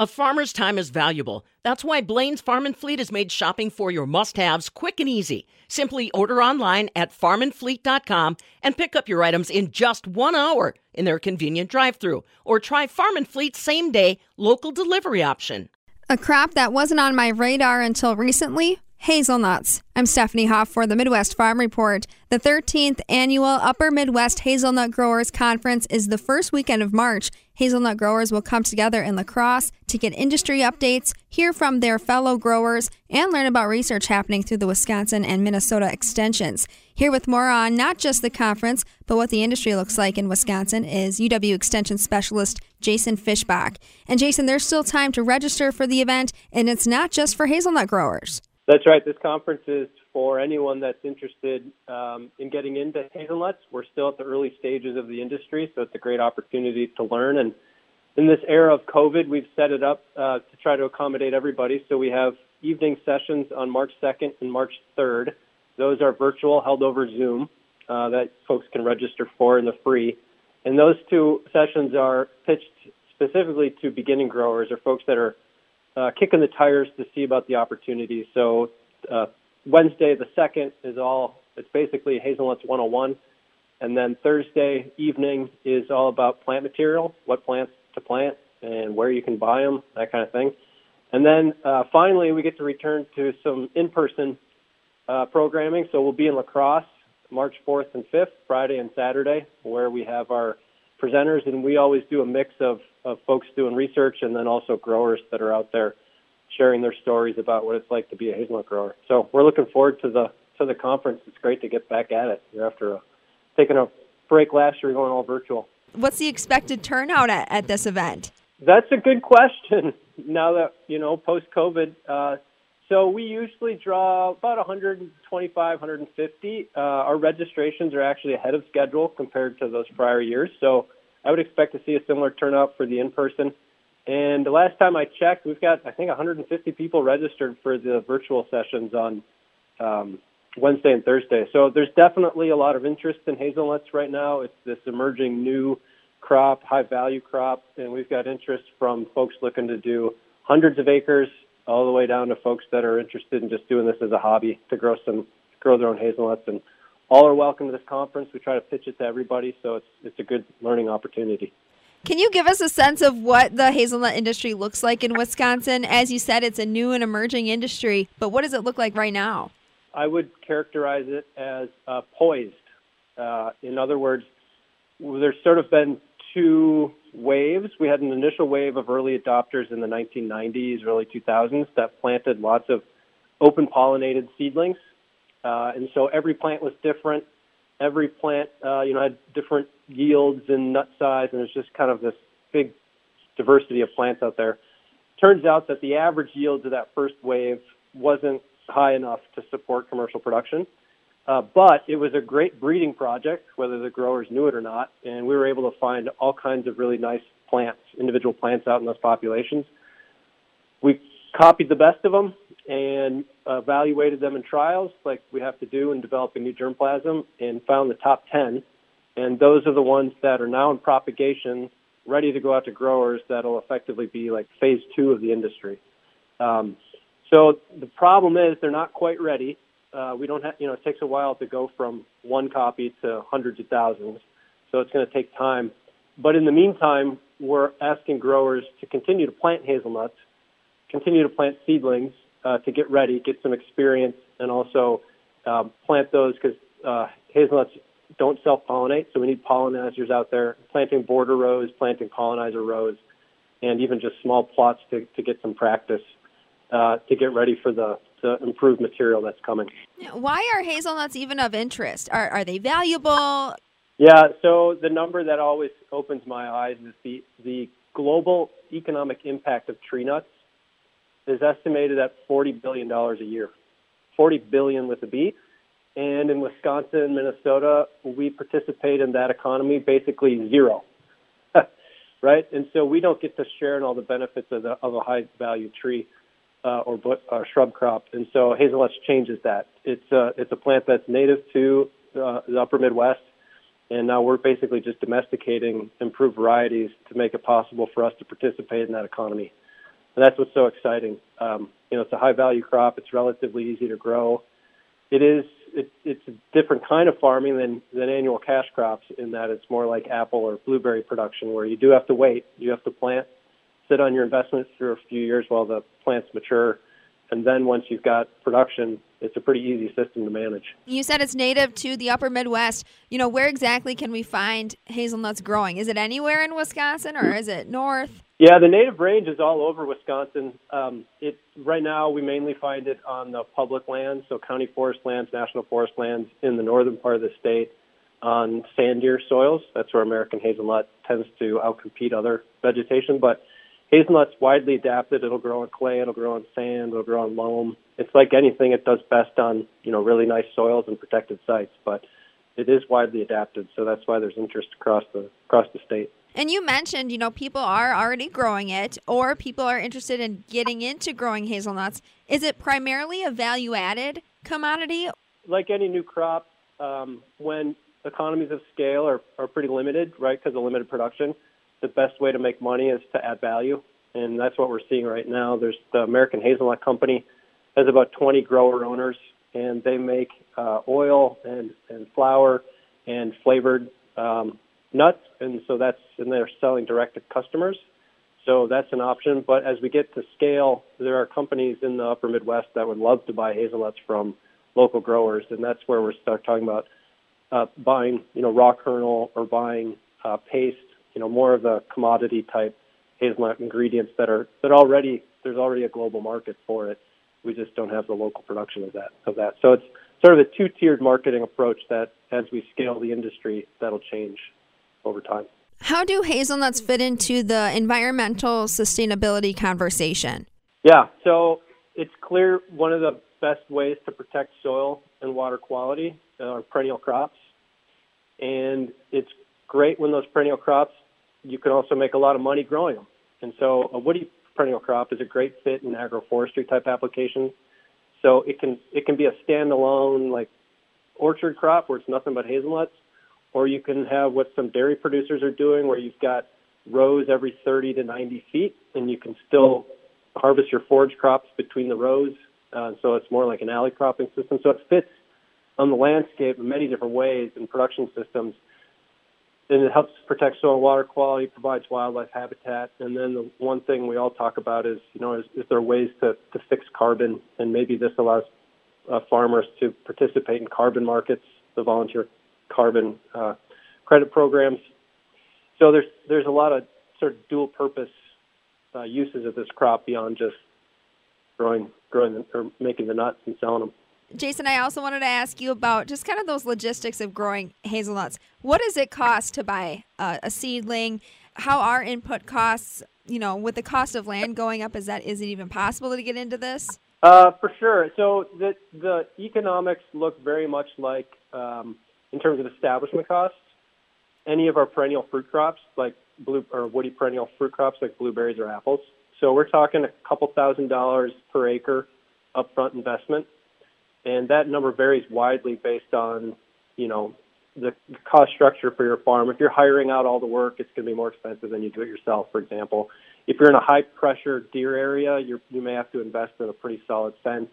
A farmer's time is valuable. That's why Blain's Farm and Fleet has made shopping for your must-haves quick and easy. Simply order online at farmandfleet.com and pick up your items in just 1 hour in their convenient drive-through or try Farm and Fleet's same-day local delivery option. A crop that wasn't on my radar until recently hazelnuts. I'm Stephanie Hoff for the Midwest Farm Report. The 13th annual Upper Midwest Hazelnut Growers Conference is the first weekend of March. Hazelnut growers will come together in La Crosse to get industry updates, hear from their fellow growers, and learn about research happening through the Wisconsin and Minnesota extensions. Here with more on not just the conference, but what the industry looks like in Wisconsin is UW Extension Specialist Jason Fischbach. And Jason, there's still time to register for the event, and it's not just for hazelnut growers. That's right. This conference is for anyone that's interested um, in getting into hazelnuts. We're still at the early stages of the industry, so it's a great opportunity to learn. And in this era of COVID, we've set it up uh, to try to accommodate everybody. So we have evening sessions on March 2nd and March 3rd. Those are virtual, held over Zoom, uh, that folks can register for in the free. And those two sessions are pitched specifically to beginning growers or folks that are uh, kicking the tires to see about the opportunities. So uh, Wednesday the second is all it's basically hazelnuts 101, and then Thursday evening is all about plant material, what plants to plant and where you can buy them, that kind of thing. And then uh, finally we get to return to some in-person uh, programming. So we'll be in La Crosse March 4th and 5th, Friday and Saturday, where we have our presenters, and we always do a mix of, of folks doing research and then also growers that are out there sharing their stories about what it's like to be a hazelnut grower. So we're looking forward to the to the conference. It's great to get back at it after uh, taking a break last year, going all virtual. What's the expected turnout at, at this event? That's a good question. Now that you know post COVID, uh, so we usually draw about 125, 150. Uh, our registrations are actually ahead of schedule compared to those prior years. So I would expect to see a similar turnout for the in-person. And the last time I checked, we've got I think 150 people registered for the virtual sessions on um, Wednesday and Thursday. So there's definitely a lot of interest in hazelnuts right now. It's this emerging new crop, high value crop, and we've got interest from folks looking to do hundreds of acres all the way down to folks that are interested in just doing this as a hobby to grow some grow their own hazelnuts and all are welcome to this conference. We try to pitch it to everybody, so it's it's a good learning opportunity. Can you give us a sense of what the hazelnut industry looks like in Wisconsin? As you said, it's a new and emerging industry, but what does it look like right now? I would characterize it as uh, poised. Uh, in other words, there's sort of been two waves. We had an initial wave of early adopters in the 1990s, early 2000s that planted lots of open pollinated seedlings. Uh, and so every plant was different. Every plant, uh, you know, had different yields and nut size, and there's just kind of this big diversity of plants out there. Turns out that the average yield of that first wave wasn't high enough to support commercial production. Uh, but it was a great breeding project, whether the growers knew it or not, and we were able to find all kinds of really nice plants, individual plants out in those populations. We copied the best of them and evaluated them in trials, like we have to do in developing new germplasm, and found the top 10. And those are the ones that are now in propagation, ready to go out to growers that'll effectively be like phase two of the industry. Um, so the problem is they're not quite ready uh, we don't have, you know, it takes a while to go from one copy to hundreds of thousands. So it's going to take time. But in the meantime, we're asking growers to continue to plant hazelnuts, continue to plant seedlings uh, to get ready, get some experience, and also um, plant those because uh, hazelnuts don't self-pollinate, so we need pollinizers out there. Planting border rows, planting pollinizer rows, and even just small plots to, to get some practice uh, to get ready for the the improved material that's coming. Why are hazelnuts even of interest? Are are they valuable? Yeah, so the number that always opens my eyes is the the global economic impact of tree nuts is estimated at forty billion dollars a year. Forty billion with a B. And in Wisconsin, Minnesota, we participate in that economy basically zero. right? And so we don't get to share in all the benefits of, the, of a high value tree uh, or, or shrub crop, and so hazelnuts changes that. It's a, it's a plant that's native to uh, the upper Midwest, and now we're basically just domesticating improved varieties to make it possible for us to participate in that economy. And that's what's so exciting. Um, you know, it's a high value crop. It's relatively easy to grow. It is. It, it's a different kind of farming than than annual cash crops in that it's more like apple or blueberry production, where you do have to wait. You have to plant, sit on your investments for a few years while the plants mature, and then once you've got production, it's a pretty easy system to manage. You said it's native to the upper Midwest. You know, where exactly can we find hazelnuts growing? Is it anywhere in Wisconsin or is it north? Yeah, the native range is all over Wisconsin. Um, it right now we mainly find it on the public lands, so county forest lands, national forest lands in the northern part of the state, on sandier soils. That's where American hazelnut tends to outcompete other vegetation. But hazelnut's widely adapted. It'll grow on clay, it'll grow on sand, it'll grow on loam. It's like anything; it does best on you know really nice soils and protected sites. But it is widely adapted, so that's why there's interest across the across the state. And you mentioned, you know, people are already growing it or people are interested in getting into growing hazelnuts. Is it primarily a value added commodity? Like any new crop, um, when economies of scale are, are pretty limited, right, because of limited production, the best way to make money is to add value. And that's what we're seeing right now. There's the American Hazelnut Company has about 20 grower owners, and they make uh, oil and, and flour and flavored um, nuts, and so that's and they're selling direct to customers. So that's an option. But as we get to scale, there are companies in the upper Midwest that would love to buy hazelnuts from local growers, and that's where we're start talking about uh, buying, you know, raw kernel or buying uh, paste, you know, more of the commodity type hazelnut ingredients that are that already there's already a global market for it. We just don't have the local production of that of that. So it's sort of a two-tiered marketing approach that as we scale the industry, that'll change over time. How do hazelnuts fit into the environmental sustainability conversation? Yeah, so it's clear one of the best ways to protect soil and water quality are perennial crops. And it's great when those perennial crops, you can also make a lot of money growing them. And so a woody perennial crop is a great fit in agroforestry type applications. So it can it can be a standalone like orchard crop where it's nothing but hazelnuts, or you can have what some dairy producers are doing where you've got rows every 30 to 90 feet and you can still harvest your forage crops between the rows. Uh, so it's more like an alley cropping system. So it fits on the landscape in many different ways in production systems. And it helps protect soil and water quality, provides wildlife habitat. And then the one thing we all talk about is, you know, is, is there ways to, to fix carbon? And maybe this allows uh, farmers to participate in carbon markets, the volunteer carbon uh, credit programs. So there's there's a lot of sort of dual purpose uh, uses of this crop beyond just growing growing or making the nuts and selling them. Jason, I also wanted to ask you about just kind of those logistics of growing hazelnuts. What does it cost to buy uh, a seedling? How are input costs? You know, with the cost of land going up, is that is it even possible to get into this? Uh, for sure. So the the economics look very much like um, in terms of establishment costs, any of our perennial fruit crops, like blue or woody perennial fruit crops like blueberries or apples. So we're talking a couple thousand dollars per acre upfront investment, and that number varies widely based on, you know, the cost structure for your farm. If you're hiring out all the work, it's going to be more expensive than you do it yourself. For example, if you're in a high pressure deer area, you you may have to invest in a pretty solid fence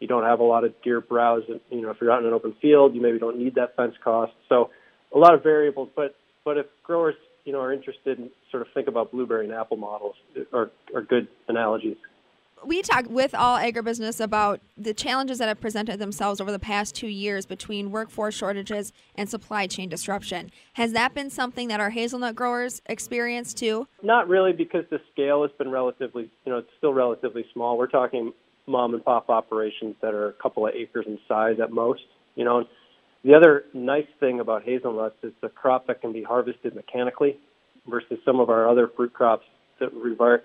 you don't have a lot of deer browse. You know, if you're out in an open field, you maybe don't need that fence cost. So a lot of variables. But but if growers you know are interested in sort of think about blueberry and apple models are are good analogies. We talk with all agribusiness about the challenges that have presented themselves over the past two years between workforce shortages and supply chain disruption. Has that been something that our hazelnut growers experience too? Not really, because the scale has been relatively, you know, it's still relatively small. We're talking mom and pop operations that are a couple of acres in size at most. You know, the other nice thing about hazelnuts is the crop that can be harvested mechanically versus some of our other fruit crops that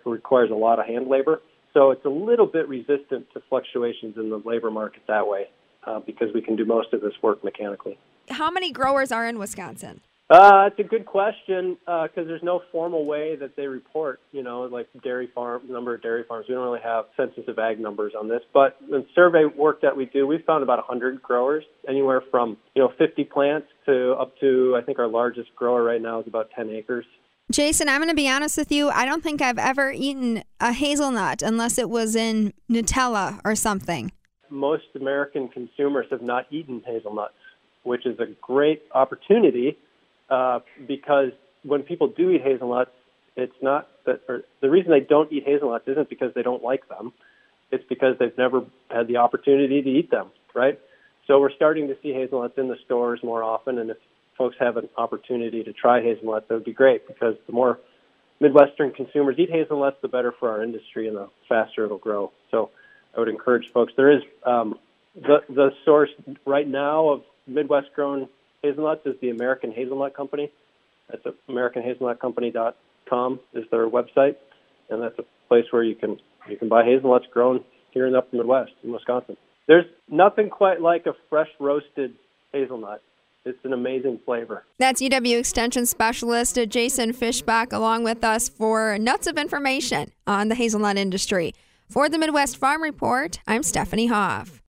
requires a lot of hand labor. So it's a little bit resistant to fluctuations in the labor market that way uh, because we can do most of this work mechanically. How many growers are in Wisconsin? Uh, it's a good question because uh, there's no formal way that they report, you know, like dairy farm number of dairy farms. We don't really have census of ag numbers on this, but the survey work that we do, we've found about 100 growers, anywhere from you know 50 plants to up to I think our largest grower right now is about 10 acres. Jason, I'm going to be honest with you. I don't think I've ever eaten a hazelnut unless it was in Nutella or something. Most American consumers have not eaten hazelnuts, which is a great opportunity uh, because when people do eat hazelnuts, it's not that, or the reason they don't eat hazelnuts isn't because they don't like them. It's because they've never had the opportunity to eat them, right? So we're starting to see hazelnuts in the stores more often, and if folks have an opportunity to try hazelnuts, that would be great because the more Midwestern consumers eat hazelnuts, the better for our industry and the faster it'll grow. So I would encourage folks. There is um, the the source right now of Midwest grown hazelnuts is the American Hazelnut Company. That's AmericanHazelnutCompany.com is their website, and that's a place where you can you can buy hazelnuts grown here in the upper Midwest in Wisconsin. There's nothing quite like a fresh roasted hazelnut. It's an amazing flavor. That's UW Extension Specialist Jason Fischbach along with us for nuts of information on the hazelnut industry. For the Midwest Farm Report, I'm Stephanie Hoff.